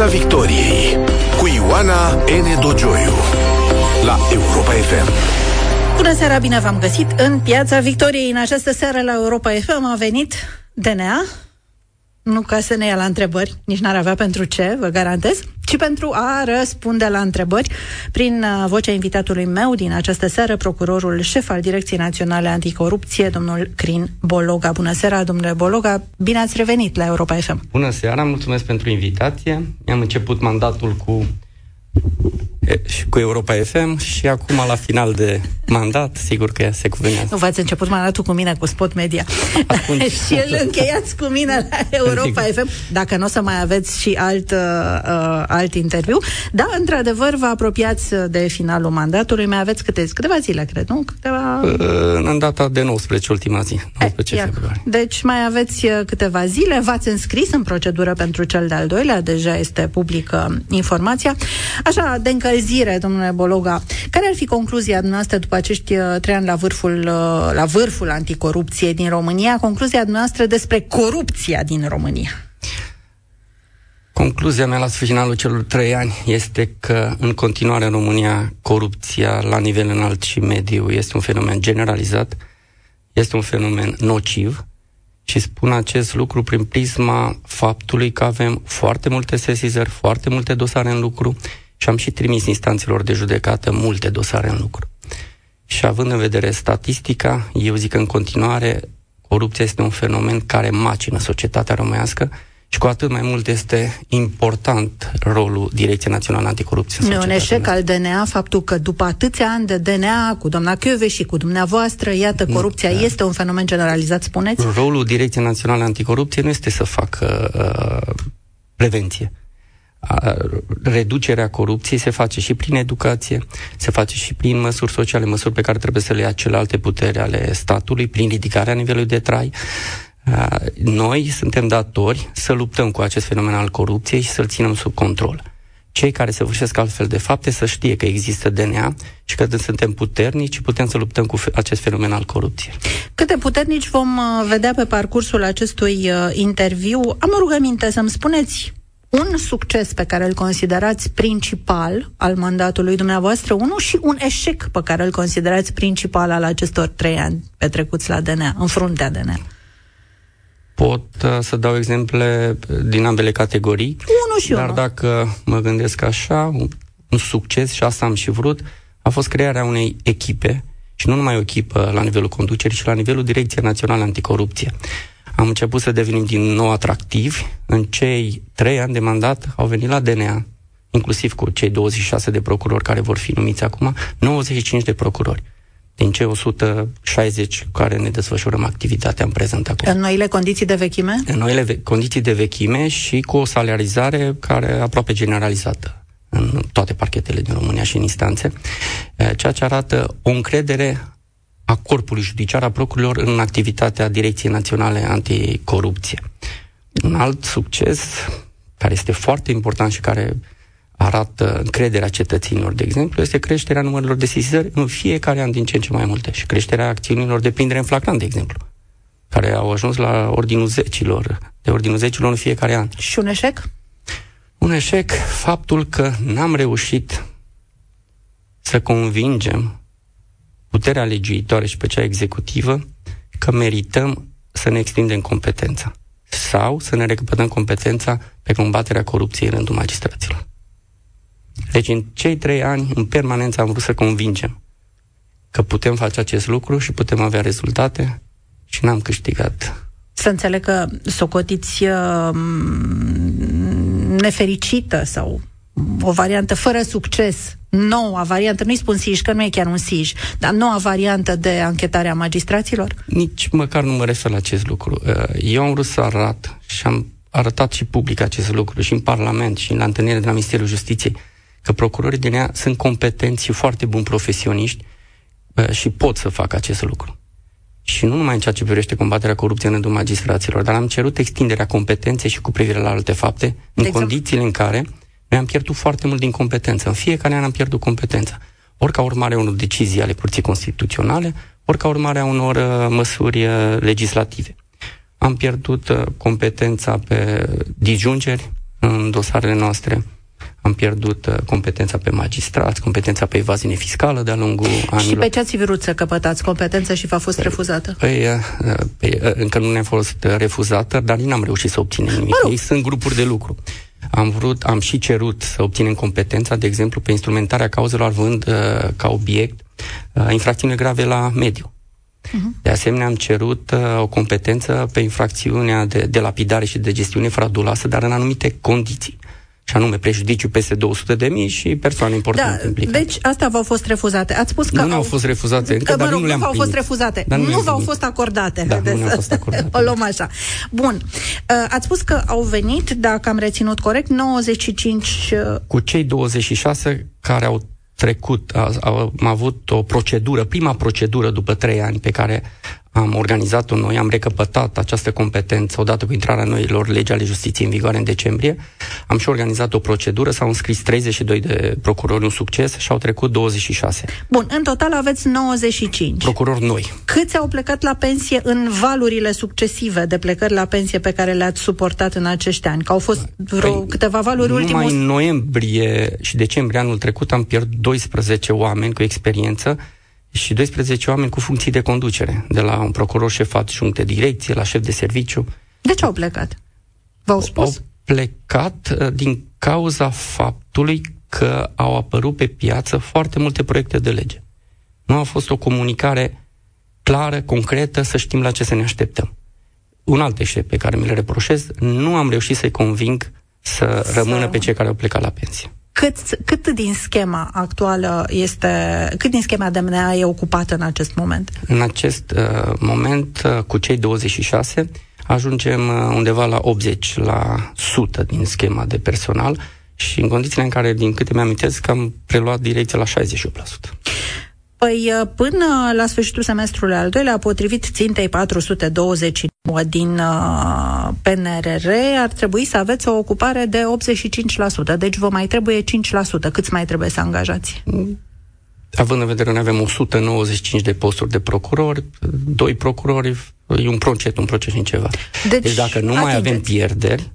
Piața Victoriei cu Ioana N. Dogioiu la Europa FM. Bună seara, bine v-am găsit în Piața Victoriei. În această seară la Europa FM a venit DNA, nu ca să ne ia la întrebări, nici n-ar avea pentru ce, vă garantez, ci pentru a răspunde la întrebări prin uh, vocea invitatului meu din această seară, procurorul șef al Direcției Naționale Anticorupție, domnul Crin Bologa. Bună seara, domnule Bologa, bine ați revenit la Europa FM. Bună seara, mulțumesc pentru invitație. Mi-am început mandatul cu și cu Europa FM și acum la final de mandat, sigur că se cuvenează. Nu v-ați început mandatul cu mine, cu Spot Media. și îl încheiați cu mine la Europa FM, dacă nu o să mai aveți și alt, uh, uh, alt interviu. Da, într-adevăr, vă apropiați de finalul mandatului, mai aveți câte, câteva zile, cred, nu? Câteva... Uh, în data de 19, ultima zi, 19 e, februarie. Deci mai aveți uh, câteva zile, v-ați înscris în procedură pentru cel de-al doilea, deja este publică informația. Așa, de încălzire, domnule Bologa, care ar fi concluzia dumneavoastră după acești uh, trei ani la vârful, uh, la vârful anticorupției din România, concluzia dumneavoastră despre corupția din România? Concluzia mea la finalul celor trei ani este că în continuare în România corupția la nivel înalt și mediu este un fenomen generalizat, este un fenomen nociv și spun acest lucru prin prisma faptului că avem foarte multe sesizări, foarte multe dosare în lucru și am și trimis instanțelor de judecată multe dosare în lucru. Și având în vedere statistica, eu zic că în continuare corupția este un fenomen care macină societatea românească și cu atât mai mult este important rolul Direcției Naționale Anticorupție. Nu un eșec al DNA faptul că după atâția ani de DNA cu doamna Chiove și cu dumneavoastră, iată, corupția nu, este un fenomen generalizat, spuneți? Rolul Direcției Naționale Anticorupție nu este să facă uh, prevenție reducerea corupției se face și prin educație, se face și prin măsuri sociale, măsuri pe care trebuie să le ia celelalte puteri ale statului, prin ridicarea nivelului de trai. Noi suntem datori să luptăm cu acest fenomen al corupției și să-l ținem sub control. Cei care se vârșesc altfel de fapte să știe că există DNA și că suntem puternici și putem să luptăm cu acest fenomen al corupției. Câte puternici vom uh, vedea pe parcursul acestui uh, interviu? Am o rugăminte să-mi spuneți un succes pe care îl considerați principal al mandatului dumneavoastră, unul și un eșec pe care îl considerați principal al acestor trei ani petrecuți la DNA, în fruntea DNA? Pot uh, să dau exemple din ambele categorii. Unul și Dar unul. dacă mă gândesc așa, un, un succes, și asta am și vrut, a fost crearea unei echipe, și nu numai o echipă la nivelul conducerii, ci la nivelul Direcției Naționale Anticorupție am început să devenim din nou atractivi. În cei trei ani de mandat au venit la DNA, inclusiv cu cei 26 de procurori care vor fi numiți acum, 95 de procurori din cei 160 care ne desfășurăm activitatea în prezent acum. În noile condiții de vechime? În noile ve- condiții de vechime și cu o salarizare care e aproape generalizată în toate parchetele din România și în instanțe, ceea ce arată o încredere a corpului judiciar, a procurilor în activitatea Direcției Naționale Anticorupție. Un alt succes, care este foarte important și care arată încrederea cetățenilor, de exemplu, este creșterea numărului de sesizări în fiecare an din ce în ce mai multe și creșterea acțiunilor de prindere în flagrant, de exemplu, care au ajuns la ordinul zecilor, de ordinul zecilor în fiecare an. Și un eșec? Un eșec, faptul că n-am reușit să convingem puterea legiuitoare și pe cea executivă că merităm să ne extindem competența sau să ne recapătăm competența pe combaterea corupției în rândul magistraților. Deci în cei trei ani, în permanență, am vrut să convingem că putem face acest lucru și putem avea rezultate și n-am câștigat. Să înțeleg că socotiți uh, nefericită sau o variantă fără succes, noua variantă, nu-i spun SIJ, că nu e chiar un SIJ, dar noua variantă de anchetare a magistraților? Nici măcar nu mă refer la acest lucru. Uh, eu am vrut să arăt și am arătat și public acest lucru și în Parlament și la întâlnire de la Ministerul Justiției că procurorii de nea sunt competenți și foarte buni profesioniști uh, și pot să facă acest lucru. Și nu numai în ceea ce privește combaterea corupției în rândul magistraților, dar am cerut extinderea competenței și cu privire la alte fapte, de în exemplu? condițiile în care noi am pierdut foarte mult din competență. În fiecare an am pierdut competența. Ori ca urmare a unor decizii ale Curții Constituționale, ori ca urmare a unor uh, măsuri uh, legislative. Am pierdut uh, competența pe disjungeri, în dosarele noastre. Am pierdut uh, competența pe magistrați, competența pe evaziune fiscală de-a lungul anilor. Și pe ce ați vrut să căpătați competență și v-a fost păi, refuzată? Păi, uh, păi, uh, încă nu ne-a fost refuzată, dar n-am reușit să obținem nimic. Mă Ei sunt grupuri de lucru. Am vrut, am și cerut să obținem competența, de exemplu, pe instrumentarea cauzelor având uh, ca obiect uh, infracțiuni grave la mediu. Uh-huh. De asemenea, am cerut uh, o competență pe infracțiunea de, de lapidare și de gestiune frauduloasă, dar în anumite condiții și anume prejudiciu peste 200 de mii și persoane importante da, implicate. Deci astea v-au fost refuzate. Ați spus că nu au, au fost refuzate încă, că, dar rog, nu le-am v-au fost refuzate. Dar nu, nu v-au fost acordate. Da, nu au fost acordate. o luăm așa. Bun. Uh, ați spus că au venit, dacă am reținut corect, 95... Uh, Cu cei 26 care au trecut, am avut o procedură, prima procedură după trei ani pe care am organizat-o noi, am recăpătat această competență odată cu intrarea noilor legi ale justiției în vigoare în decembrie. Am și organizat o procedură, s-au înscris 32 de procurori, un succes, și au trecut 26. Bun, în total aveți 95. Procurori noi. Câți au plecat la pensie în valurile succesive de plecări la pensie pe care le-ați suportat în acești ani? Că au fost vreo păi, câteva valuri ultimul... Numai în noiembrie și decembrie anul trecut am pierdut 12 oameni cu experiență și 12 oameni cu funcții de conducere, de la un procuror șef adjunct de direcție, la șef de serviciu. De ce au plecat? V-au spus? Au plecat uh, din cauza faptului că au apărut pe piață foarte multe proiecte de lege. Nu a fost o comunicare clară, concretă, să știm la ce să ne așteptăm. Un alt eșec pe care mi-l reproșez, nu am reușit să-i conving să, să rămână pe cei care au plecat la pensie. Cât, cât din schema actuală este, cât din schema de DNA e ocupată în acest moment? În acest uh, moment, uh, cu cei 26, ajungem uh, undeva la 80 la 100 din schema de personal și în condițiile în care, din câte mi-amintesc, am preluat direcția la 68%. Păi uh, până la sfârșitul semestrului al doilea, potrivit țintei 429 din uh, PNRR, ar trebui să aveți o ocupare de 85%, deci vă mai trebuie 5%. Câți mai trebuie să angajați? Având în vedere că noi avem 195 de posturi de procurori, doi procurori, e un procent, un procent și ceva. Deci, deci dacă nu atingeți. mai avem pierderi,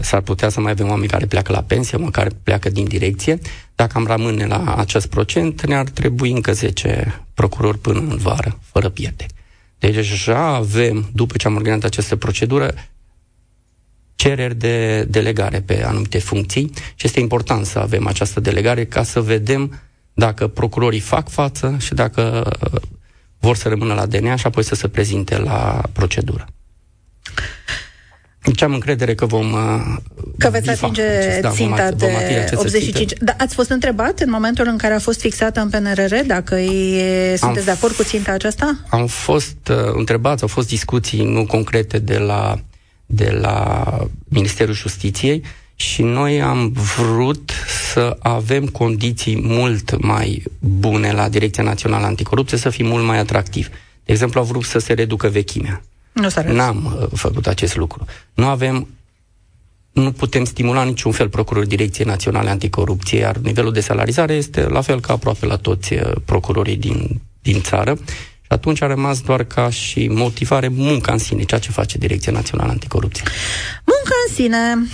s-ar putea să mai avem oameni care pleacă la pensie, măcar pleacă din direcție. Dacă am rămâne la acest procent, ne-ar trebui încă 10 procurori până în vară, fără pierderi. Deci deja avem, după ce am organizat această procedură, cereri de delegare pe anumite funcții și este important să avem această delegare ca să vedem dacă procurorii fac față și dacă vor să rămână la DNA și apoi să se prezinte la procedură. Deci am încredere că vom uh, Că veți atinge acest, da, ținta vom, de vom 85. Da, ați fost întrebat în momentul în care a fost fixată în PNRR dacă e, sunteți am de acord cu ținta aceasta? Am fost uh, întrebați, au fost discuții nu concrete de la, de la Ministerul Justiției și noi am vrut să avem condiții mult mai bune la Direcția Națională Anticorupție, să fim mult mai atractiv. De exemplu, au vrut să se reducă vechimea. Nu s-a N-am uh, făcut acest lucru. Nu avem nu putem stimula niciun fel procurorul Direcției Naționale Anticorupție, iar nivelul de salarizare este la fel ca aproape la toți uh, procurorii din, din țară. Și atunci a rămas doar ca și motivare munca în sine, ceea ce face Direcția Națională Anticorupție. Munca în sine.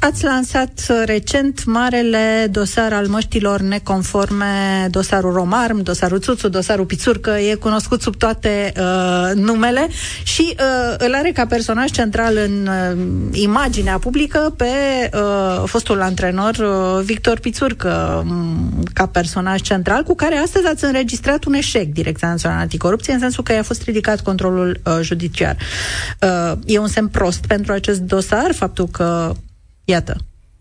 Ați lansat uh, recent marele dosar al măștilor neconforme, dosarul Romarm, dosarul Țuțu, dosarul Pițurcă, e cunoscut sub toate uh, numele și uh, îl are ca personaj central în uh, imaginea publică pe uh, fostul antrenor uh, Victor Pițurcă um, ca personaj central, cu care astăzi ați înregistrat un eșec Direcția Națională Anticorupție, în sensul că i-a fost ridicat controlul uh, judiciar. Uh, e un semn prost pentru acest dosar, faptul că Iată,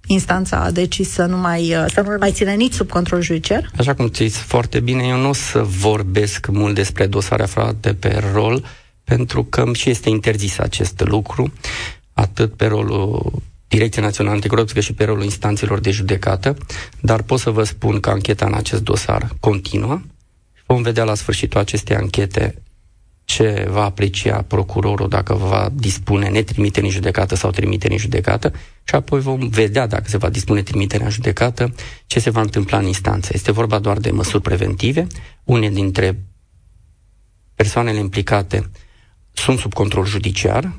instanța a decis să nu mai, uh, să nu mai ține nici sub control judiciar? Așa cum știți foarte bine, eu nu o să vorbesc mult despre dosare aflate pe rol, pentru că și este interzis acest lucru, atât pe rolul Direcția Națională Anticorupție și pe rolul instanțelor de judecată, dar pot să vă spun că ancheta în acest dosar continuă. Vom vedea la sfârșitul acestei anchete ce va aprecia procurorul dacă va dispune netrimite în judecată sau trimite în judecată și apoi vom vedea dacă se va dispune trimiterea în judecată ce se va întâmpla în instanță. Este vorba doar de măsuri preventive. Unele dintre persoanele implicate sunt sub control judiciar,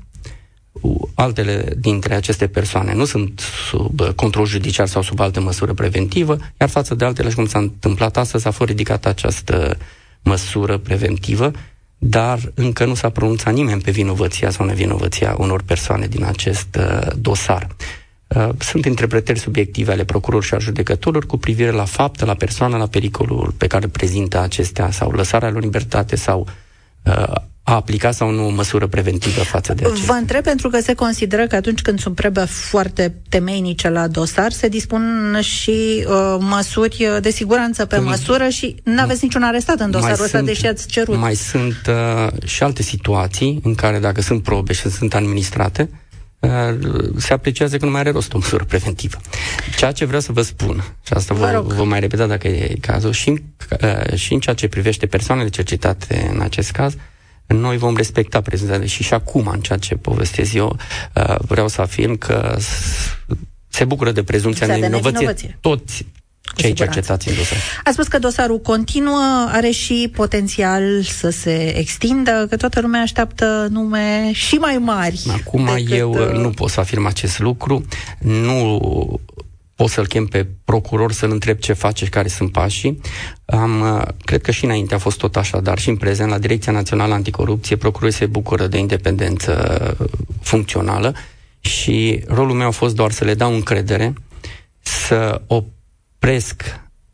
altele dintre aceste persoane nu sunt sub control judiciar sau sub altă măsură preventivă, iar față de altele, cum s-a întâmplat astăzi, a fost ridicată această măsură preventivă, dar încă nu s-a pronunțat nimeni pe vinovăția sau nevinovăția unor persoane din acest uh, dosar. Uh, sunt interpretări subiective ale procurorilor și a judecătorilor cu privire la faptă, la persoană, la pericolul pe care prezintă acestea sau lăsarea lor libertate sau uh, a aplica sau nu o măsură preventivă față de acestea. Vă întreb pentru că se consideră că atunci când sunt prebe foarte temeinice la dosar, se dispun și uh, măsuri de siguranță pe când măsură și nu aveți niciun arestat în dosarul ăsta, deși ați cerut. Mai sunt uh, și alte situații în care dacă sunt probe și sunt administrate, uh, se apreciază că nu mai are rost o măsură preventivă. Ceea ce vreau să vă spun, și asta vă, vă, vă mai repeta dacă e cazul, și, uh, și în ceea ce privește persoanele cercetate în acest caz, uh, noi vom respecta prezentarea și și acum, în ceea ce povestesc eu, uh, vreau să afirm că se bucură de prezumția de nevinovăție toți cei cercetați în dosar. A spus că dosarul continuă, are și potențial să se extindă, că toată lumea așteaptă nume și mai mari. Acum decât... eu uh, nu pot să afirm acest lucru. Nu pot să-l chem pe procuror să-l întreb ce face și care sunt pașii. Am, uh, cred că și înainte a fost tot așa, dar și în prezent, la Direcția Națională Anticorupție, procurorii se bucură de independență funcțională și rolul meu a fost doar să le dau încredere, să opresc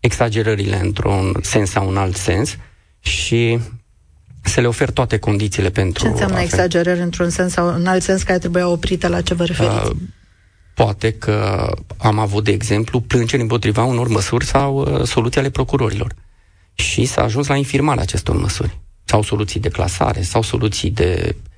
exagerările într-un sens sau un alt sens și să le ofer toate condițiile pentru... Ce înseamnă exagerări într-un sens sau în alt sens care trebuie oprită la ce vă referiți? Uh, Poate că am avut, de exemplu, plângeri împotriva unor măsuri sau uh, soluții ale procurorilor. Și s-a ajuns la infirmarea acestor măsuri. Sau soluții de clasare, sau soluții de Uh,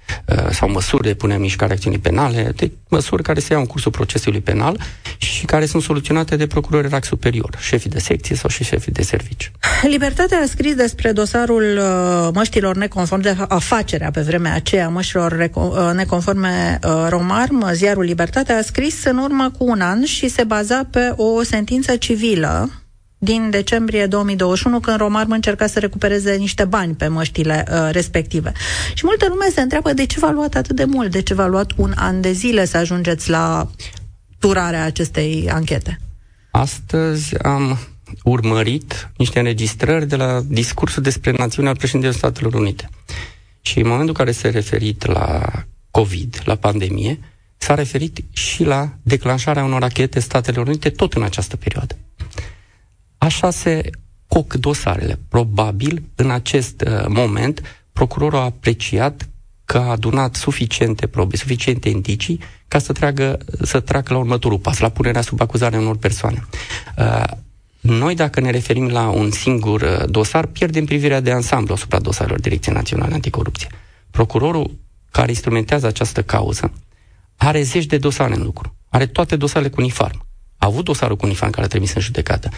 sau măsuri de punere în mișcare acțiunii penale, de măsuri care se iau în cursul procesului penal și care sunt soluționate de procurori rac superior, șefii de secție sau și șefii de serviciu. Libertatea a scris despre dosarul uh, măștilor neconforme, de afacerea pe vremea aceea măștilor uh, neconforme Romarm, ziarul Libertatea a scris în urmă cu un an și se baza pe o sentință civilă din decembrie 2021, când Romarm încerca să recupereze niște bani pe măștile uh, respective. Și multă lume se întreabă de ce v-a luat atât de mult, de ce v-a luat un an de zile să ajungeți la turarea acestei anchete. Astăzi am urmărit niște înregistrări de la discursul despre națiunea al președintelui Statelor Unite. Și în momentul în care s-a referit la COVID, la pandemie, s-a referit și la declanșarea unor rachete Statelor Unite tot în această perioadă. Așa se coc dosarele. Probabil, în acest uh, moment, procurorul a apreciat că a adunat suficiente probe, suficiente indicii ca să, treagă, să treacă la următorul pas, la punerea sub acuzare unor persoane. Uh, noi, dacă ne referim la un singur uh, dosar, pierdem privirea de ansamblu asupra dosarelor Direcției Naționale Anticorupție. Procurorul care instrumentează această cauză are zeci de dosare în lucru. Are toate dosarele cu uniform. A avut dosarul cu uniform care trebuie să în judecată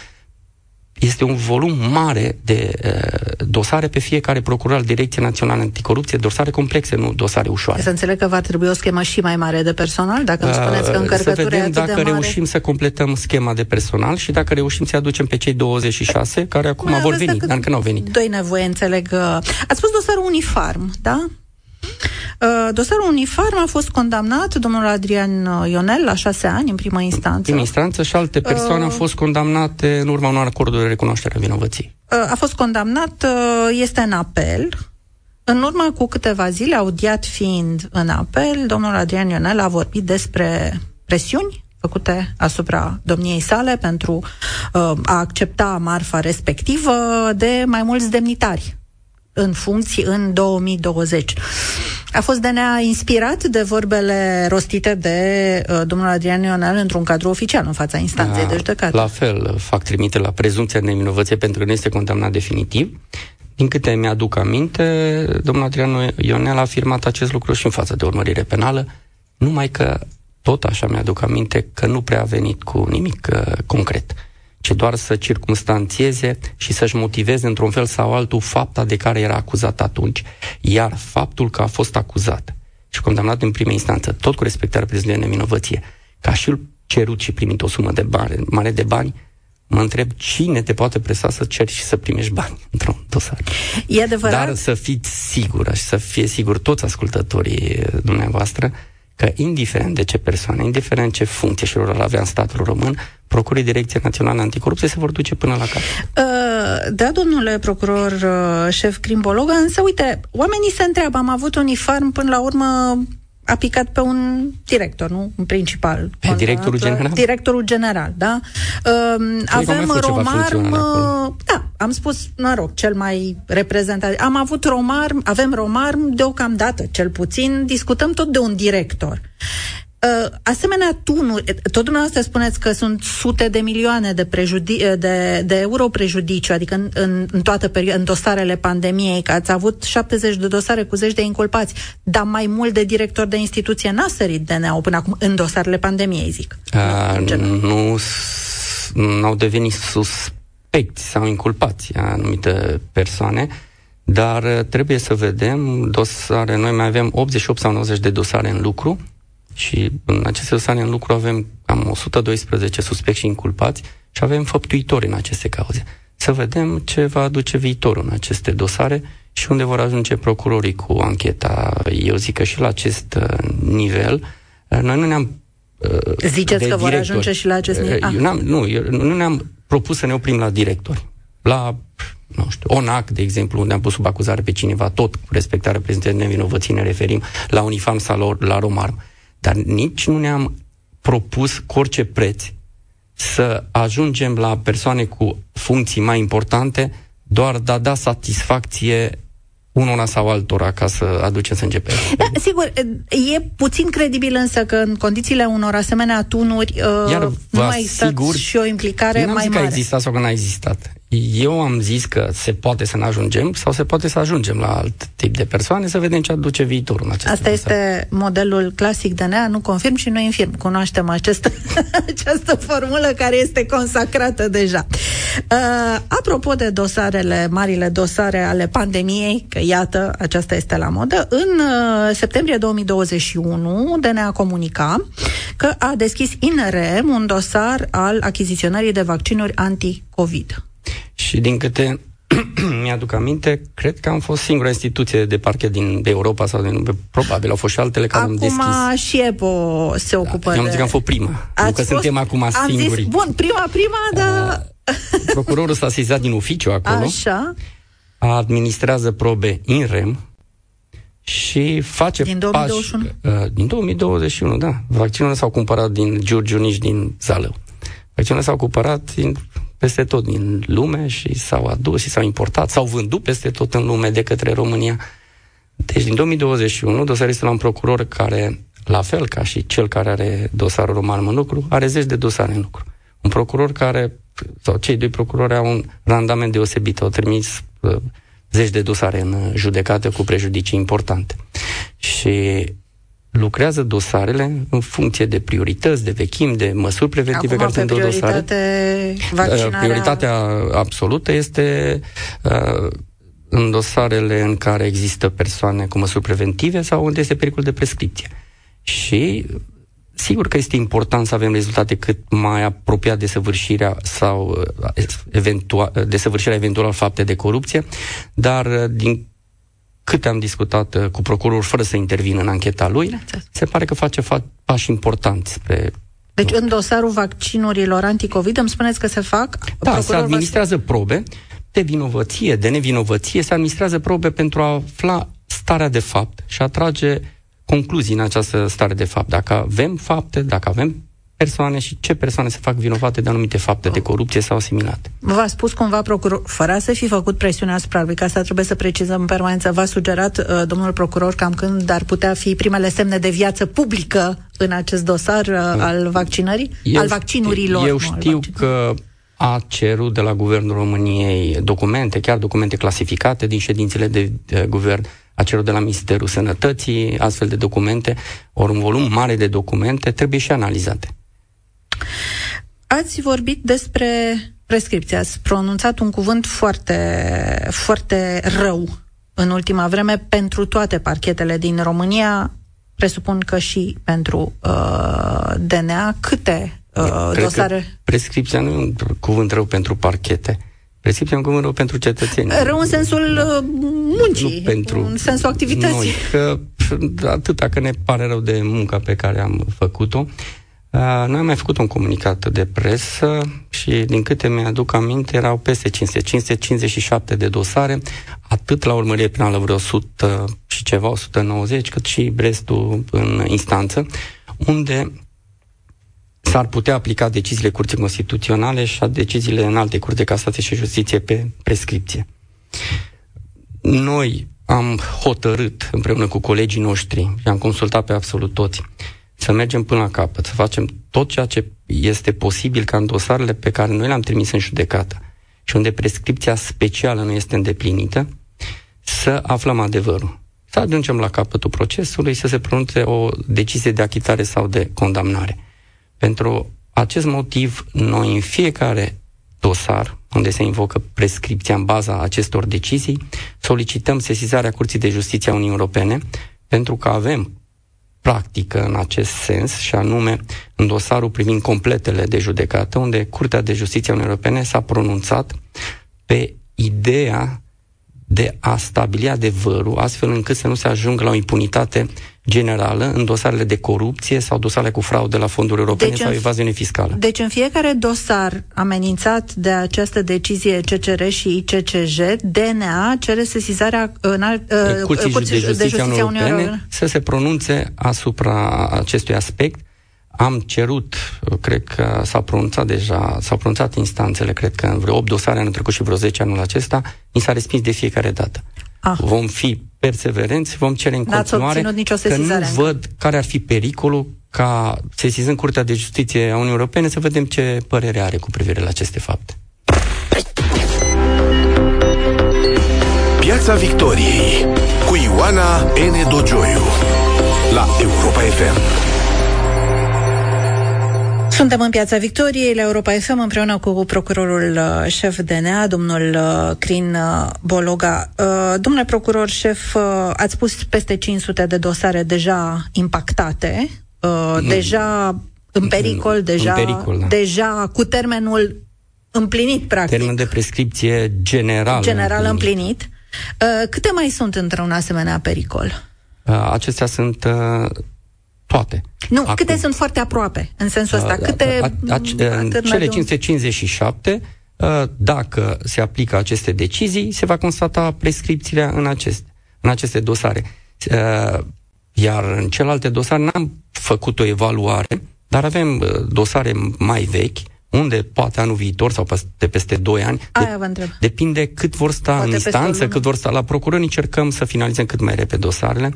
este un volum mare de uh, dosare pe fiecare procuror al Direcției Naționale Anticorupție, dosare complexe, nu dosare ușoare. Să înțeleg că va trebui o schemă și mai mare de personal, dacă îmi spuneți că uh, încărcătura Să vedem dacă de reușim să completăm schema de personal și dacă reușim să aducem pe cei 26 care acum Mai vor veni, dar încă nu au venit. Doi nevoie, înțeleg. Uh, ați spus dosarul uniform, da? Uh, dosarul Unifarm a fost condamnat, domnul Adrian uh, Ionel, la șase ani, în prima instanță. Prima instanță și alte persoane uh, au fost condamnate în urma unor acorduri de recunoaștere a vinovăției. Uh, a fost condamnat, uh, este în apel. În urmă cu câteva zile, audiat fiind în apel, domnul Adrian Ionel a vorbit despre presiuni făcute asupra domniei sale pentru uh, a accepta marfa respectivă de mai mulți demnitari în funcții în 2020. A fost DNA inspirat de vorbele rostite de uh, domnul Adrian Ionel într-un cadru oficial în fața instanței de judecată. La fel, fac trimite la prezumția de nevinovăție pentru că nu este condamnat definitiv. Din câte mi-aduc aminte, domnul Adrian Ionel a afirmat acest lucru și în fața de urmărire penală, numai că tot așa mi-aduc aminte că nu prea a venit cu nimic uh, concret ci doar să circumstanțieze și să-și motiveze într-un fel sau altul fapta de care era acuzat atunci. Iar faptul că a fost acuzat și condamnat în primă instanță, tot cu respectarea prezumției de nevinovăție, ca și el cerut și primit o sumă de bani, mare de bani, mă întreb cine te poate presa să ceri și să primești bani într-un dosar. E adevărat? Dar să fiți sigură și să fie sigur toți ascultătorii dumneavoastră că indiferent de ce persoană, indiferent ce funcție și rol avea în statul român, procurii Direcției Naționale Anticorupție se vor duce până la cap. Uh, da, domnule procuror uh, șef crimbolog, însă uite, oamenii se întreabă, am avut uniform până la urmă a picat pe un director, nu? Un principal. Pe directorul general? Directorul general, da. Uh, avem Romarm, da, am spus, mă rog, cel mai reprezentativ. Am avut Romarm, avem Romarm deocamdată, cel puțin, discutăm tot de un director. Uh, asemenea tunuri, tot dumneavoastră spuneți că sunt sute de milioane de, prejudi- de, de euro prejudiciu, adică în, în, în toată perioada, în dosarele pandemiei, că ați avut 70 de dosare cu zeci de inculpați, dar mai mult de director de instituție n-a sărit DNA până acum în dosarele pandemiei, zic. Uh, nu au devenit suspecți sau inculpați anumite persoane, dar uh, trebuie să vedem dosare, noi mai avem 88 sau 90 de dosare în lucru, și în aceste dosare în lucru avem cam 112 suspecți și inculpați și avem făptuitori în aceste cauze. Să vedem ce va aduce viitorul în aceste dosare și unde vor ajunge procurorii cu ancheta. Eu zic că și la acest uh, nivel, uh, noi nu ne-am uh, Ziceți că vor ajunge și la acest nivel? Eu n-am, nu, eu, nu ne-am propus să ne oprim la directori. La, nu știu, ONAC, de exemplu, unde am pus sub acuzare pe cineva, tot cu respectarea prezentării nevinovății ne referim, la Unifam sau la Romarm. Dar nici nu ne-am propus cu orice preț să ajungem la persoane cu funcții mai importante doar de a da satisfacție unora sau altora ca să aducem sânge pe Da, sigur, e puțin credibil însă că în condițiile unor asemenea tunuri uh, Iar nu mai sigur, și o implicare mai mare. că a existat sau că n-a existat. Eu am zis că se poate să ne ajungem sau se poate să ajungem la alt tip de persoane, să vedem ce aduce viitorul în acest Asta este modelul clasic de NEA, nu confirm și nu infirm. Cunoaștem acest, această formulă care este consacrată deja. Uh, apropo de dosarele, marile dosare ale pandemiei, că iată, aceasta este la modă, în uh, septembrie 2021 DNA comunica că a deschis INRM un dosar al achiziționării de vaccinuri anti-COVID. Și din câte mi-aduc aminte, cred că am fost singura instituție de parchet din Europa sau din probabil au fost și altele care acum am deschis. Acum și EPO se da, ocupă da, Eu am zis că am fost prima. Ați nu că fost... suntem acum am singuri. Zis, bun, prima, prima, dar... Procurorul s-a sesizat din oficiu acolo. Așa. Administrează probe in rem și face Din 2021? Pași, uh, din 2021, da. Vaccinurile s-au cumpărat din Giurgiu, nici din Zalău. Vaccinurile s-au cumpărat din peste tot din lume și s-au adus și s-au importat, s-au vândut peste tot în lume de către România. Deci din 2021 dosarul este la un procuror care, la fel ca și cel care are dosarul roman în lucru, are zeci de dosare în lucru. Un procuror care, sau cei doi procurori au un randament deosebit, au trimis uh, zeci de dosare în judecată cu prejudicii importante. Și lucrează dosarele în funcție de priorități, de vechim, de măsuri preventive Acum, care sunt de dosare. Vaccinarea... Prioritatea absolută este uh, în dosarele în care există persoane cu măsuri preventive sau unde este pericol de prescripție. Și sigur că este important să avem rezultate cât mai apropiat de săvârșirea sau uh, eventual, de săvârșirea eventual fapte de corupție, dar uh, din câte am discutat uh, cu procurorul fără să intervină în ancheta lui, se pare că face fa- pași importanți spre deci în dosarul vaccinurilor anticovid îmi spuneți că se fac? Da, se administrează va... probe de vinovăție, de nevinovăție, se administrează probe pentru a afla starea de fapt și a trage concluzii în această stare de fapt. Dacă avem fapte, dacă avem persoane și ce persoane se fac vinovate de anumite fapte de corupție sau asimilate. V-a spus cumva procuror, fără să fi făcut presiune asupra lui, că asta trebuie să precizăm în permanență, v-a sugerat uh, domnul procuror cam când ar putea fi primele semne de viață publică în acest dosar uh, al vaccinării? Eu al vaccinurilor? Eu știu că a cerut de la Guvernul României documente, chiar documente clasificate din ședințele de, de guvern, a cerut de la Ministerul Sănătății astfel de documente, ori un volum mare de documente trebuie și analizate. Ați vorbit despre prescripție, ați pronunțat un cuvânt foarte, foarte rău în ultima vreme pentru toate parchetele din România, presupun că și pentru uh, DNA. Câte uh, Cred dosare? prescripția nu e un cuvânt rău pentru parchete. Prescripția e un cuvânt rău pentru cetățeni. Rău în sensul uh, muncii, nu pentru în sensul activității. Noi, că atâta că ne pare rău de munca pe care am făcut-o. Uh, noi am mai făcut un comunicat de presă și, din câte mi-aduc aminte, erau peste 500, 557 de dosare, atât la urmărire penală vreo 100 și ceva, 190, cât și restul în instanță, unde s-ar putea aplica deciziile Curții Constituționale și deciziile în alte curți de casație și justiție pe prescripție. Noi am hotărât împreună cu colegii noștri și am consultat pe absolut toți să mergem până la capăt, să facem tot ceea ce este posibil ca în dosarele pe care noi le-am trimis în judecată și unde prescripția specială nu este îndeplinită, să aflăm adevărul. Să ajungem la capătul procesului, să se pronunțe o decizie de achitare sau de condamnare. Pentru acest motiv, noi în fiecare dosar, unde se invocă prescripția în baza acestor decizii, solicităm sesizarea Curții de Justiție a Uniunii Europene, pentru că avem practică în acest sens, și anume în dosarul privind completele de judecată, unde Curtea de Justiție a Uniunii Europene s-a pronunțat pe ideea de a stabili adevărul, astfel încât să nu se ajungă la o impunitate generală în dosarele de corupție sau dosarele cu fraude la fonduri europene deci sau evaziune fiscală. Deci în fiecare dosar amenințat de această decizie CCR și ICCJ, DNA cere sesizarea în alt, uh, Curții de Justiție, de Justiție Uniunii Europene să se pronunțe asupra acestui aspect. Am cerut, cred că s-au pronunțat deja, s-au pronunțat instanțele, cred că în vreo 8 dosare anul trecut și vreo 10 anul acesta, mi s-a respins de fiecare dată. Ah. Vom fi perseverenți, vom cere în N-ați continuare nicio că nu încă. văd care ar fi pericolul ca, sesizând Curtea de Justiție a Uniunii Europene, să vedem ce părere are cu privire la aceste fapte. Piața Victoriei cu Ioana N. Dogioiu la Europa FM. Suntem în Piața Victoriei, la Europa FM, împreună cu procurorul uh, șef DNA, domnul uh, Crin uh, Bologa. Domnule procuror șef, ați spus peste 500 de dosare deja impactate, mm. deja în pericol, deja, în pericol, da. deja cu termenul împlinit, practic. Termen de prescripție general. General împlinit. împlinit. Câte mai sunt într-un asemenea pericol? Acestea sunt toate. Nu, Acum, câte sunt foarte aproape, în sensul ăsta? Câte... A, a, a, cele 557, dacă se aplică aceste decizii, se va constata prescripțiile în, acest, în aceste dosare. Iar în celelalte dosare n-am făcut o evaluare, dar avem dosare mai vechi, unde poate anul viitor sau peste, peste 2 ani, Aia vă întreb. depinde cât vor sta poate în instanță, cât vor sta la procuror, încercăm să finalizăm cât mai repede dosarele.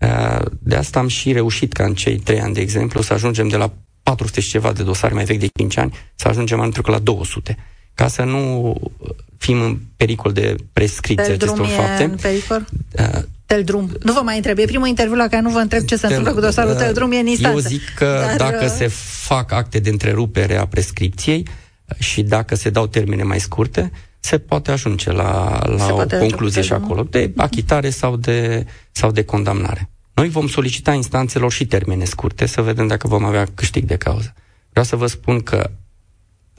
Uh, de asta am și reușit ca în cei trei ani, de exemplu, să ajungem de la 400 și ceva de dosare mai vechi de 5 ani, să ajungem anul trecut la 200. Ca să nu fim în pericol de prescripție acestor fapte. În pericol? Uh, Teldrum. Nu vă mai întreb. E primul interviu la care nu vă întreb ce se tel, întâmplă cu dosarul uh, Teldrum, e în instanță. Eu zic că Dar, dacă uh... se fac acte de întrerupere a prescripției și dacă se dau termene mai scurte, se poate ajunge la, la o concluzie și acolo, de achitare sau de, sau de condamnare. Noi vom solicita instanțelor și termene scurte să vedem dacă vom avea câștig de cauză. Vreau să vă spun că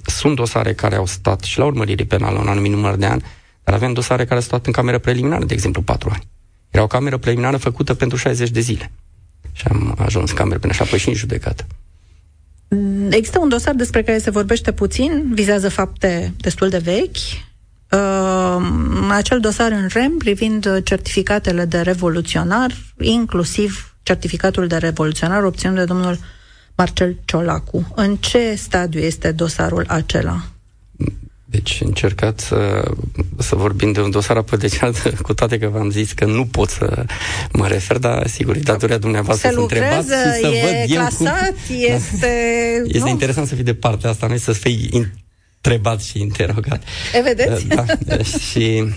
sunt dosare care au stat și la urmărire penală un anumit număr de ani, dar avem dosare care au stat în cameră preliminară, de exemplu, 4 ani. Era o cameră preliminară făcută pentru 60 de zile. Și am ajuns în cameră până și apoi și în judecată. Există un dosar despre care se vorbește puțin, vizează fapte destul de vechi, uh, acel dosar în REM privind certificatele de revoluționar, inclusiv certificatul de revoluționar obținut de domnul Marcel Ciolacu. În ce stadiu este dosarul acela? Deci încercați să, să vorbim de un dosar apădeceat, cu toate că v-am zis că nu pot să mă refer, dar sigur, e datoria dumneavoastră să întrebați și să e văd clasat, eu cum... este... Este nu? interesant să fii de partea asta, nu să fii întrebat și interogat. E, vedeți? Da, și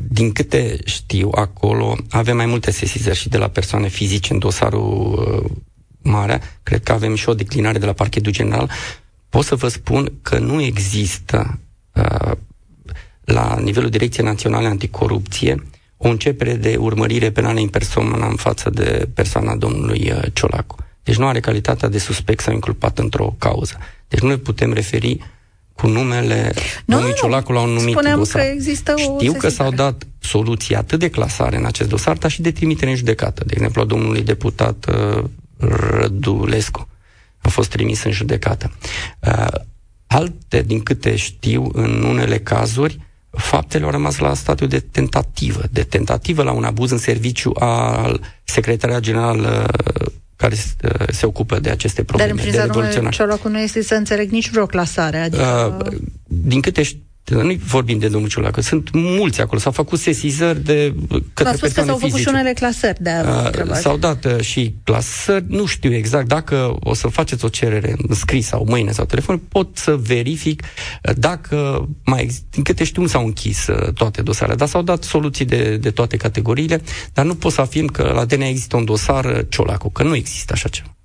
din câte știu, acolo avem mai multe sesizări și de la persoane fizice în dosarul uh, mare. Cred că avem și o declinare de la parchetul general. Pot să vă spun că nu există la nivelul Direcției Naționale Anticorupție o începere de urmărire penală în persoană în față de persoana domnului uh, Ciolacu. Deci nu are calitatea de suspect sau inculpat într-o cauză. Deci nu ne putem referi cu numele nu, domnului Ciolacu la un numit Spuneam dosar. că există o Știu că s-au dat soluții atât de clasare în acest dosar, dar și de trimitere în judecată. De exemplu, a domnului deputat uh, Rădulescu a fost trimis în judecată. Uh, alte, din câte știu, în unele cazuri, faptele au rămas la stadiu de tentativă, de tentativă la un abuz în serviciu al secretariat general uh, care uh, se ocupă de aceste probleme. Dar în priza domnului Ciolacu nu este să înțeleg nici vreo clasare. Adică... Uh, din câte știu, nu vorbim de domnul Ciulacă, sunt mulți acolo, s-au făcut sesizări de către spus că s-au făcut și unele clasări de uh, S-au dat uh, și clasări, nu știu exact, dacă o să faceți o cerere în scris sau mâine sau telefon, pot să verific uh, dacă mai există, din câte știu, nu s-au închis uh, toate dosarele, dar s-au dat soluții de, de toate categoriile, dar nu pot să afirm că la DNA există un dosar uh, Ciolacu, că nu există așa ceva.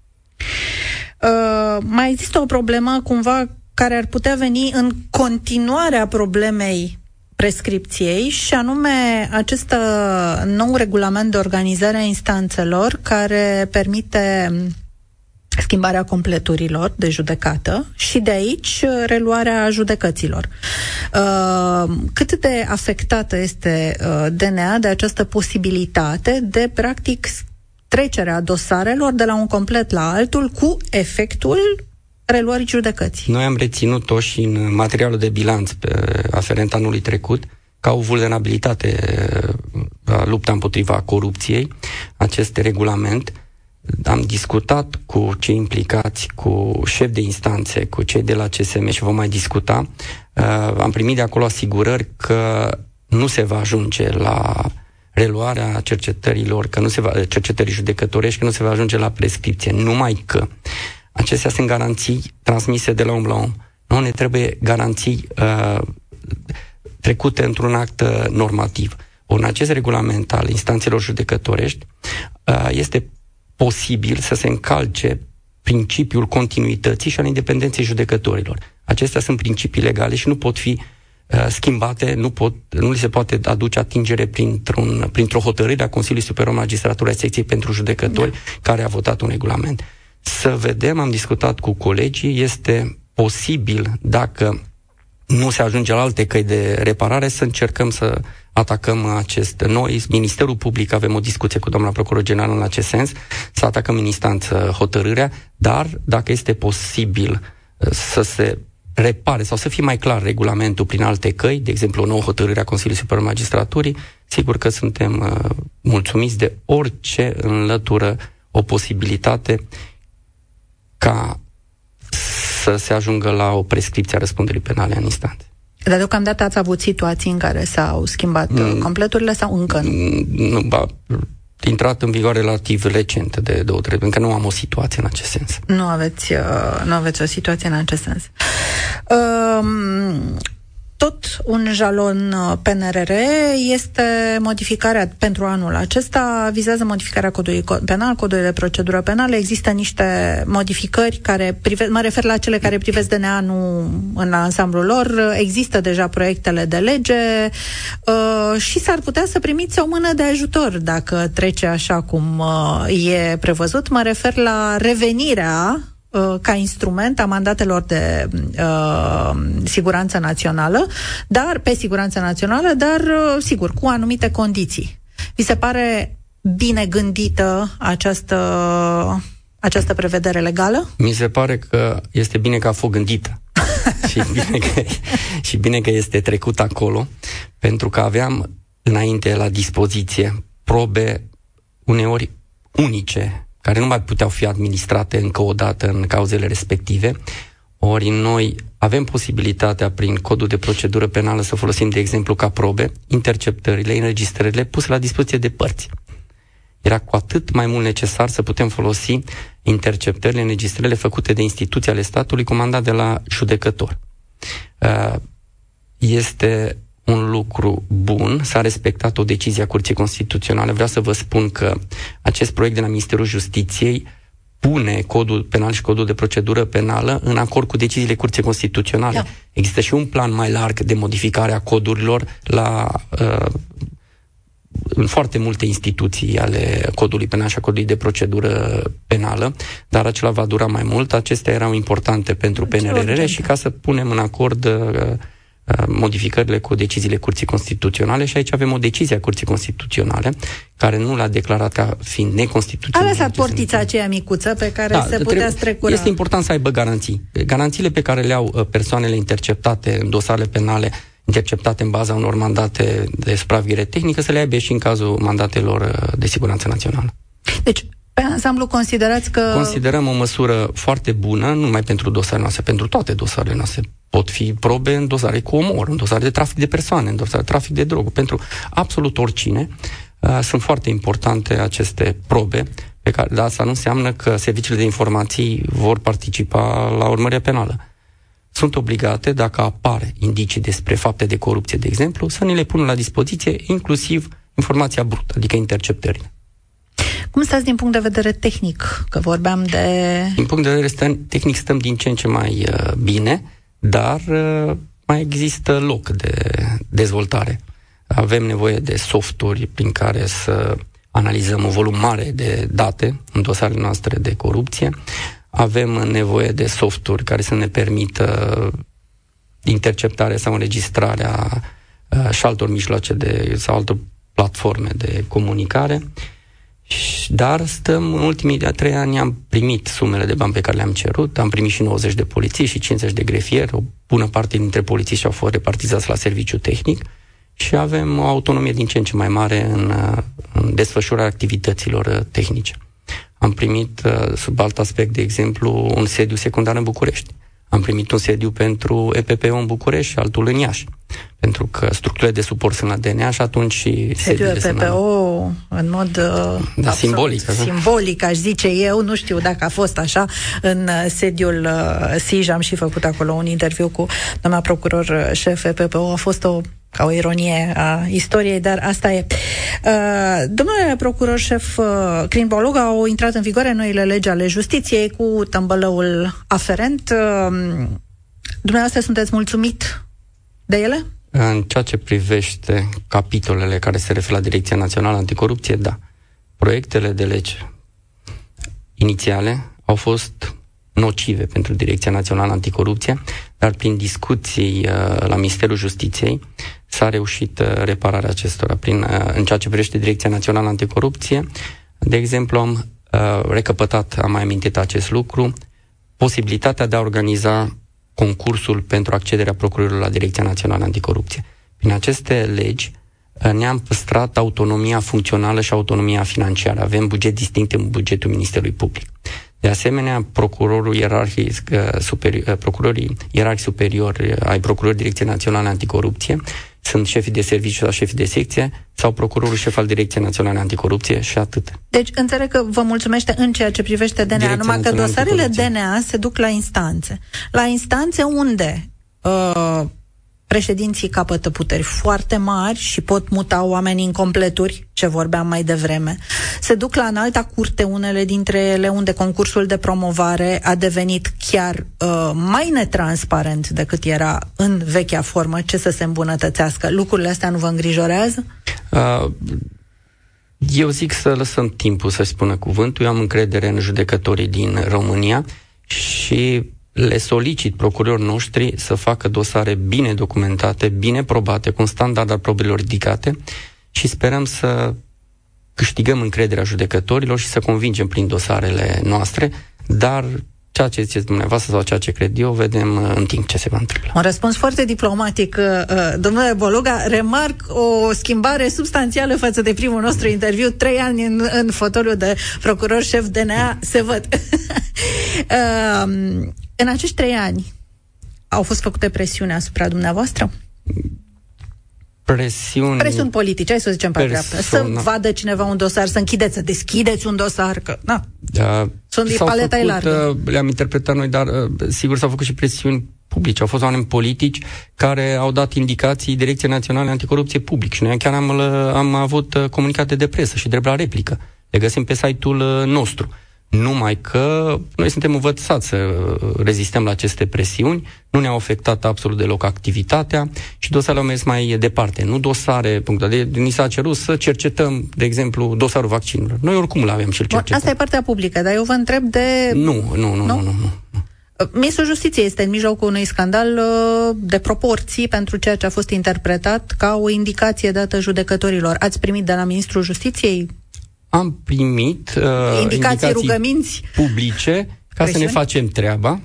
Uh, mai există o problemă cumva care ar putea veni în continuarea problemei prescripției și anume acest uh, nou regulament de organizare a instanțelor care permite schimbarea completurilor de judecată și de aici uh, reluarea judecăților. Uh, cât de afectată este DNA de această posibilitate de, practic, trecerea dosarelor de la un complet la altul cu efectul reluării judecății. Noi am reținut-o și în materialul de bilanț pe aferent anului trecut ca o vulnerabilitate la lupta împotriva corupției, acest regulament. Am discutat cu cei implicați, cu șefi de instanțe, cu cei de la CSM și vom mai discuta. Uh, am primit de acolo asigurări că nu se va ajunge la reluarea cercetărilor, că nu se va, cercetării judecătorești, că nu se va ajunge la prescripție. Numai că Acestea sunt garanții transmise de la om la om. Nu ne trebuie garanții uh, trecute într-un act uh, normativ. În acest regulament al instanțelor judecătorești uh, este posibil să se încalce principiul continuității și al independenței judecătorilor. Acestea sunt principii legale și nu pot fi uh, schimbate, nu, pot, nu li se poate aduce atingere printr-un, printr-o hotărâre a Consiliului Superior Magistraturii a Secției pentru Judecători, da. care a votat un regulament să vedem, am discutat cu colegii, este posibil dacă nu se ajunge la alte căi de reparare, să încercăm să atacăm acest noi. Ministerul Public avem o discuție cu doamna procuror general în acest sens, să atacăm în instanță hotărârea, dar dacă este posibil uh, să se repare sau să fie mai clar regulamentul prin alte căi, de exemplu o nouă hotărâre a Consiliului Superior Magistraturii, sigur că suntem uh, mulțumiți de orice înlătură o posibilitate ca să se ajungă la o prescripție a răspunderii penale în instanță. Dar deocamdată ați avut situații în care s-au schimbat mm, completurile sau încă nu? Mm, nu, ba, intrat în vigoare relativ recent de două, trei, pentru că nu am o situație în acest sens. Nu aveți, uh, nu aveți o situație în acest sens. Uh, tot un jalon uh, PNRR este modificarea pentru anul acesta, vizează modificarea codului penal, codului de procedură penală. Există niște modificări care prive, mă refer la cele care privesc DNA nu în ansamblul lor. Există deja proiectele de lege uh, și s-ar putea să primiți o mână de ajutor dacă trece așa cum uh, e prevăzut. Mă refer la revenirea Uh, ca instrument a mandatelor de uh, siguranță națională, dar pe siguranță națională, dar uh, sigur, cu anumite condiții. Vi se pare bine gândită această, această prevedere legală? Mi se pare că este bine că a fost gândită. și, bine că, și bine că este trecut acolo, pentru că aveam înainte la dispoziție probe uneori unice care nu mai puteau fi administrate încă o dată în cauzele respective. Ori noi avem posibilitatea prin codul de procedură penală să folosim, de exemplu, ca probe, interceptările, înregistrările puse la dispoziție de părți. Era cu atât mai mult necesar să putem folosi interceptările, înregistrările făcute de instituții ale statului comandat de la judecător. Uh, este un lucru bun, s-a respectat o decizie a Curții Constituționale. Vreau să vă spun că acest proiect de la Ministerul Justiției pune codul penal și codul de procedură penală în acord cu deciziile Curții Constituționale. Da. Există și un plan mai larg de modificare a codurilor la uh, în foarte multe instituții ale codului penal și a codului de procedură penală, dar acela va dura mai mult. Acestea erau importante pentru PNRR și ca să punem în acord uh, Uh, modificările cu deciziile Curții Constituționale și aici avem o decizie a Curții Constituționale care nu l-a declarat ca fiind neconstituțional. A lăsat portița aceea micuță pe care da, se putea strecura. Este important să aibă garanții. Garanțiile pe care le au uh, persoanele interceptate în dosarele penale interceptate în baza unor mandate de supraveghere tehnică să le aibă și în cazul mandatelor uh, de siguranță națională. Deci, pe ansamblu considerați că... Considerăm o măsură foarte bună, nu numai pentru dosarele noastre, pentru toate dosarele noastre. Pot fi probe în dosare cu omor, în dosare de trafic de persoane, în dosare de trafic de droguri. Pentru absolut oricine uh, sunt foarte importante aceste probe, pe care, dar asta nu înseamnă că serviciile de informații vor participa la urmărirea penală. Sunt obligate, dacă apare indicii despre fapte de corupție, de exemplu, să ne le pună la dispoziție, inclusiv informația brută, adică interceptările. Cum stați din punct de vedere tehnic? Că vorbeam de... Din punct de vedere stăm, tehnic stăm din ce în ce mai uh, bine, dar uh, mai există loc de dezvoltare. Avem nevoie de softuri prin care să analizăm un volum mare de date în dosarele noastre de corupție. Avem nevoie de softuri care să ne permită interceptarea sau înregistrarea uh, și altor mijloace de, sau altor platforme de comunicare. Dar stăm, în ultimii de trei ani am primit sumele de bani pe care le-am cerut, am primit și 90 de polițiști și 50 de grefieri, o bună parte dintre polițiști au fost repartizați la serviciu tehnic și avem o autonomie din ce în ce mai mare în, în desfășurarea activităților uh, tehnice. Am primit, uh, sub alt aspect, de exemplu, un sediu secundar în București. Am primit un sediu pentru EPPO în București și altul în Iași. Pentru că structurile de suport sunt la DNA și atunci și sediul EPPO în mod uh, da, simbolic. Simbolic, aș zice eu. Nu știu dacă a fost așa în uh, sediul uh, SIJ. Am și făcut acolo un interviu cu doamna procuror șef EPPO. A fost o ca o ironie a istoriei, dar asta e. Uh, domnule procuror șef uh, Crinbolog, au intrat în vigoare noile legi ale justiției cu tămbălăul aferent. Uh, dumneavoastră sunteți mulțumit de ele? În ceea ce privește capitolele care se referă la Direcția Națională Anticorupție, da. Proiectele de lege inițiale au fost nocive pentru Direcția Națională Anticorupție, dar prin discuții uh, la Ministerul Justiției s-a reușit uh, repararea acestora. Prin, uh, în ceea ce privește Direcția Națională Anticorupție, de exemplu, am recăpătat, am mai amintit acest lucru, posibilitatea de a organiza concursul pentru accederea procurorilor la Direcția Națională Anticorupție. Prin aceste legi ne-am păstrat autonomia funcțională și autonomia financiară. Avem buget distinct în bugetul Ministerului Public. De asemenea, procurorul ierarhic, uh, superi, uh, procurorii ierarhic superiori ai Procurorului Direcției Naționale Anticorupție sunt șefii de serviciu sau șefii de secție sau procurorul șef al Direcției Naționale Anticorupție și atât. Deci înțeleg că vă mulțumește în ceea ce privește DNA, Direcția numai că dosarele DNA se duc la instanțe. La instanțe unde uh, președinții capătă puteri foarte mari și pot muta oamenii în completuri, ce vorbeam mai devreme. Se duc la înalta curte unele dintre ele unde concursul de promovare a devenit chiar uh, mai netransparent decât era în vechea formă, ce să se îmbunătățească. Lucrurile astea nu vă îngrijorează? Uh, eu zic să lăsăm timpul să spună cuvântul. Eu am încredere în judecătorii din România și le solicit procurorilor noștri să facă dosare bine documentate, bine probate, cu un standard al probelor ridicate și sperăm să câștigăm încrederea judecătorilor și să convingem prin dosarele noastre, dar ceea ce ziceți dumneavoastră sau ceea ce cred eu, vedem uh, în timp ce se va întâmpla. Un răspuns foarte diplomatic, uh, uh, domnule Boluga. Remarc o schimbare substanțială față de primul nostru interviu. Trei ani în, în fotoliu de procuror șef DNA, se văd. În acești trei ani au fost făcute presiuni asupra dumneavoastră? Presiuni... Presiuni politice, hai să zicem pe dreapta. Să vadă cineva un dosar, să închideți, să deschideți un dosar, că, na, da, sunt din paleta făcut, largă. Uh, le-am interpretat noi, dar uh, sigur s-au făcut și presiuni publice. Au fost oameni politici care au dat indicații Direcției Naționale Anticorupție public și noi chiar am, am avut uh, comunicate de presă și drept la replică. Le găsim pe site-ul nostru. Numai că noi suntem învățați să rezistăm la aceste presiuni, nu ne-au afectat absolut deloc activitatea și dosarele au mers mai departe. Nu dosare, punct de ni s-a cerut să cercetăm, de exemplu, dosarul vaccinurilor. Noi oricum l-avem și-l cercetăm. Asta e partea publică, dar eu vă întreb de... Nu, nu, nu, nu, nu. nu, nu. Ministrul Justiției este în mijlocul unui scandal uh, de proporții pentru ceea ce a fost interpretat ca o indicație dată judecătorilor. Ați primit de la Ministrul Justiției am primit uh, indicații, indicații rugăminți publice ca Presiuni? să ne facem treaba.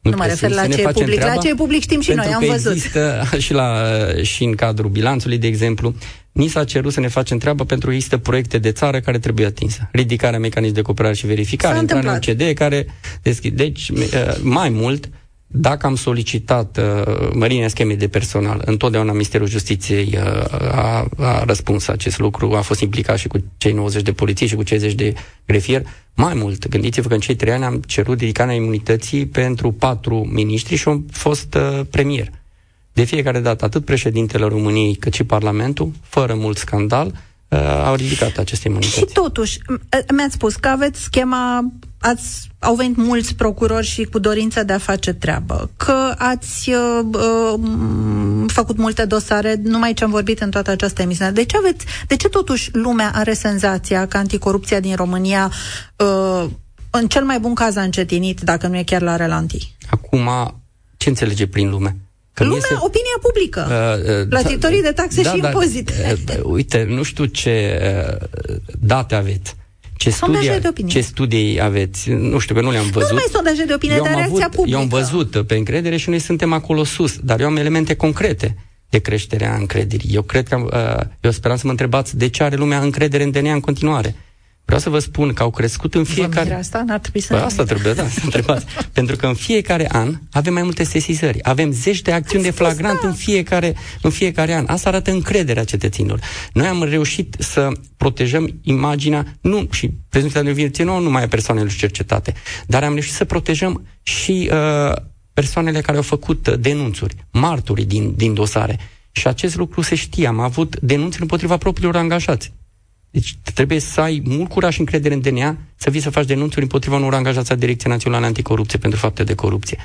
Nu, nu mă refer la ce e public. Treaba, la ce e public știm și noi, am văzut. Există și, la, și în cadrul bilanțului, de exemplu, ni s-a cerut să ne facem treaba pentru că există proiecte de țară care trebuie atinsă. Ridicarea mecanismului de cooperare și verificare, intrarea în OCD, care deschid. Deci, uh, mai mult, dacă am solicitat uh, mărirea schemei de personal, întotdeauna Ministerul Justiției uh, a, a răspuns acest lucru, a fost implicat și cu cei 90 de polițiști și cu cei 60 de grefier. Mai mult, gândiți-vă că în cei trei ani am cerut ridicarea imunității pentru patru miniștri și am fost uh, premier. De fiecare dată, atât președintele României cât și Parlamentul, fără mult scandal, uh, au ridicat aceste imunități. Și totuși, mi-ați spus că aveți schema, ați, au venit mulți procurori și cu dorința de a face treabă, că ați uh, uh, făcut multe dosare, numai ce am vorbit în toată această emisiune. De ce, aveți, de ce totuși lumea are senzația că anticorupția din România uh, în cel mai bun caz a încetinit, dacă nu e chiar la relanti? Acum, ce înțelege prin lume? Că Lumea, este... opinia publică, uh, uh, plătitorii de taxe da, și da, impozite. Uh, uite, nu știu ce uh, date aveți. Ce studii, de opinie. ce studii aveți? Nu știu, că nu le-am văzut. Nu numai sondaje de opinie, eu dar reacția avut, publică. Eu am văzut pe încredere și noi suntem acolo sus, dar eu am elemente concrete de creșterea încrederii. Eu cred că, uh, eu speram să mă întrebați de ce are lumea încredere în DNA în continuare. Vreau să vă spun că au crescut în fiecare... Vă asta? N-ar trebui să... Păi asta trebuie, da, să întrebați. Pentru că în fiecare an avem mai multe sesizări. Avem zeci de acțiuni Ați de flagrant da. în fiecare, în fiecare an. Asta arată încrederea cetățenilor. Noi am reușit să protejăm imaginea, nu și prezumția de nevinovăție, nu numai a persoanelor cercetate, dar am reușit să protejăm și uh, persoanele care au făcut denunțuri, marturii din, din dosare. Și acest lucru se știe. Am avut denunțuri împotriva propriilor angajați. Deci trebuie să ai mult curaj și încredere în DNA să vii să faci denunțuri împotriva unor angajați a Direcției Naționale Anticorupție pentru fapte de corupție.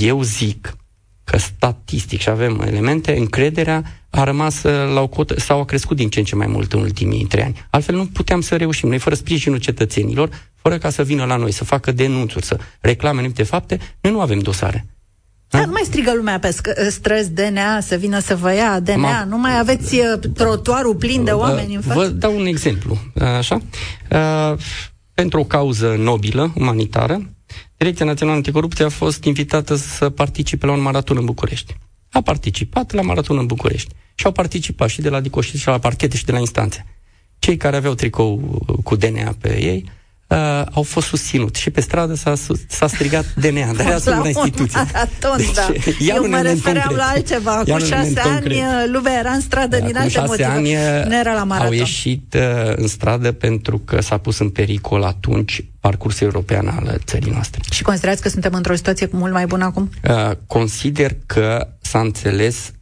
Eu zic că statistic și avem elemente, încrederea a rămas uh, la o cotă sau a crescut din ce în ce mai mult în ultimii trei ani. Altfel nu puteam să reușim. Noi, fără sprijinul cetățenilor, fără ca să vină la noi, să facă denunțuri, să reclame anumite fapte, noi nu avem dosare. Dar nu mai strigă lumea pe străzi DNA să vină să vă ia DNA, Ma... nu mai aveți uh, trotuarul plin de oameni în față? Vă dau un exemplu, așa. Uh, pentru o cauză nobilă, umanitară, Direcția Națională Anticorupție a fost invitată să participe la un maraton în București. A participat la maraton în București. Și au participat și de la Dicoști și la parchete și de la instanțe. Cei care aveau tricou cu DNA pe ei uh, au fost susținut. Și pe stradă s-a, s-a strigat DNA, dar era la instituție. Maraton, deci, da. Eu mă refeream concret. la altceva. Cu șase ani concret. lumea era în stradă da, din alte motive. Ani nu era la maraton. Au ieșit uh, în stradă pentru că s-a pus în pericol atunci parcursul european al țării noastre. Și considerați că suntem într-o situație mult mai bună acum? Uh, consider că s-a înțeles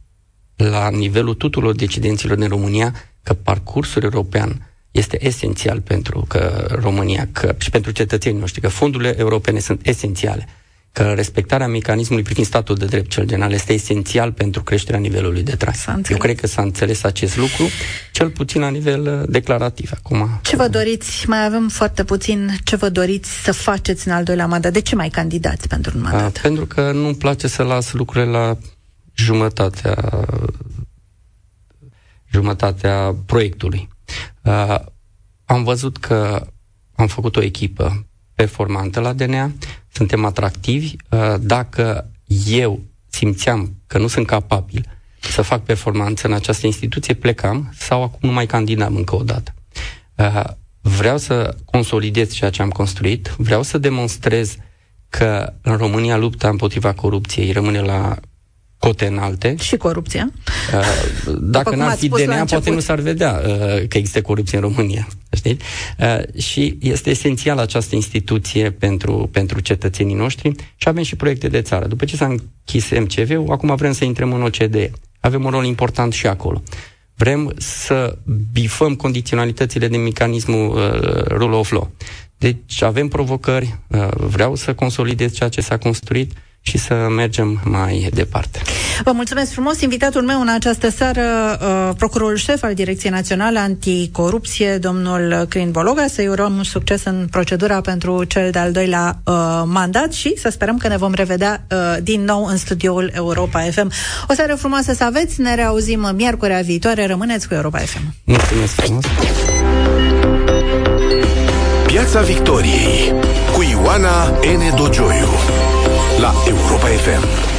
la nivelul tuturor decidenților din România că parcursul european este esențial pentru că România că, și pentru cetățenii noștri, că fondurile europene sunt esențiale, că respectarea mecanismului privind statul de drept cel general este esențial pentru creșterea nivelului de trai. Eu cred că s-a înțeles acest lucru, cel puțin la nivel uh, declarativ. Acum, ce vă doriți? Mai avem foarte puțin. Ce vă doriți să faceți în al doilea mandat? De ce mai candidați pentru un mandat? A, pentru că nu-mi place să las lucrurile la jumătatea jumătatea proiectului. Uh, am văzut că am făcut o echipă performantă la DNA, suntem atractivi. Uh, dacă eu simțeam că nu sunt capabil să fac performanță în această instituție, plecam sau acum nu mai candidam încă o dată. Uh, vreau să consolidez ceea ce am construit, vreau să demonstrez că în România lupta împotriva corupției rămâne la cote înalte. Și corupția. Uh, dacă n-ar fi DNA, poate nu s-ar vedea uh, că există corupție în România. Știți? Uh, și este esențial această instituție pentru, pentru cetățenii noștri și avem și proiecte de țară. După ce s-a închis MCV-ul, acum vrem să intrăm în OCDE. Avem un rol important și acolo. Vrem să bifăm condiționalitățile de mecanismul uh, rule of law. Deci avem provocări, uh, vreau să consolidez ceea ce s-a construit și să mergem mai departe. Vă mulțumesc frumos. Invitatul meu în această seară, uh, procurorul șef al Direcției Naționale Anticorupție, domnul Crin Bologa, să-i urăm succes în procedura pentru cel de-al doilea uh, mandat și să sperăm că ne vom revedea uh, din nou în studioul Europa FM. O seară frumoasă să aveți, ne reauzim miercurea viitoare, rămâneți cu Europa FM. Mulțumesc frumos! Piața Victoriei cu Ioana N. Dogioiu la Europa FM.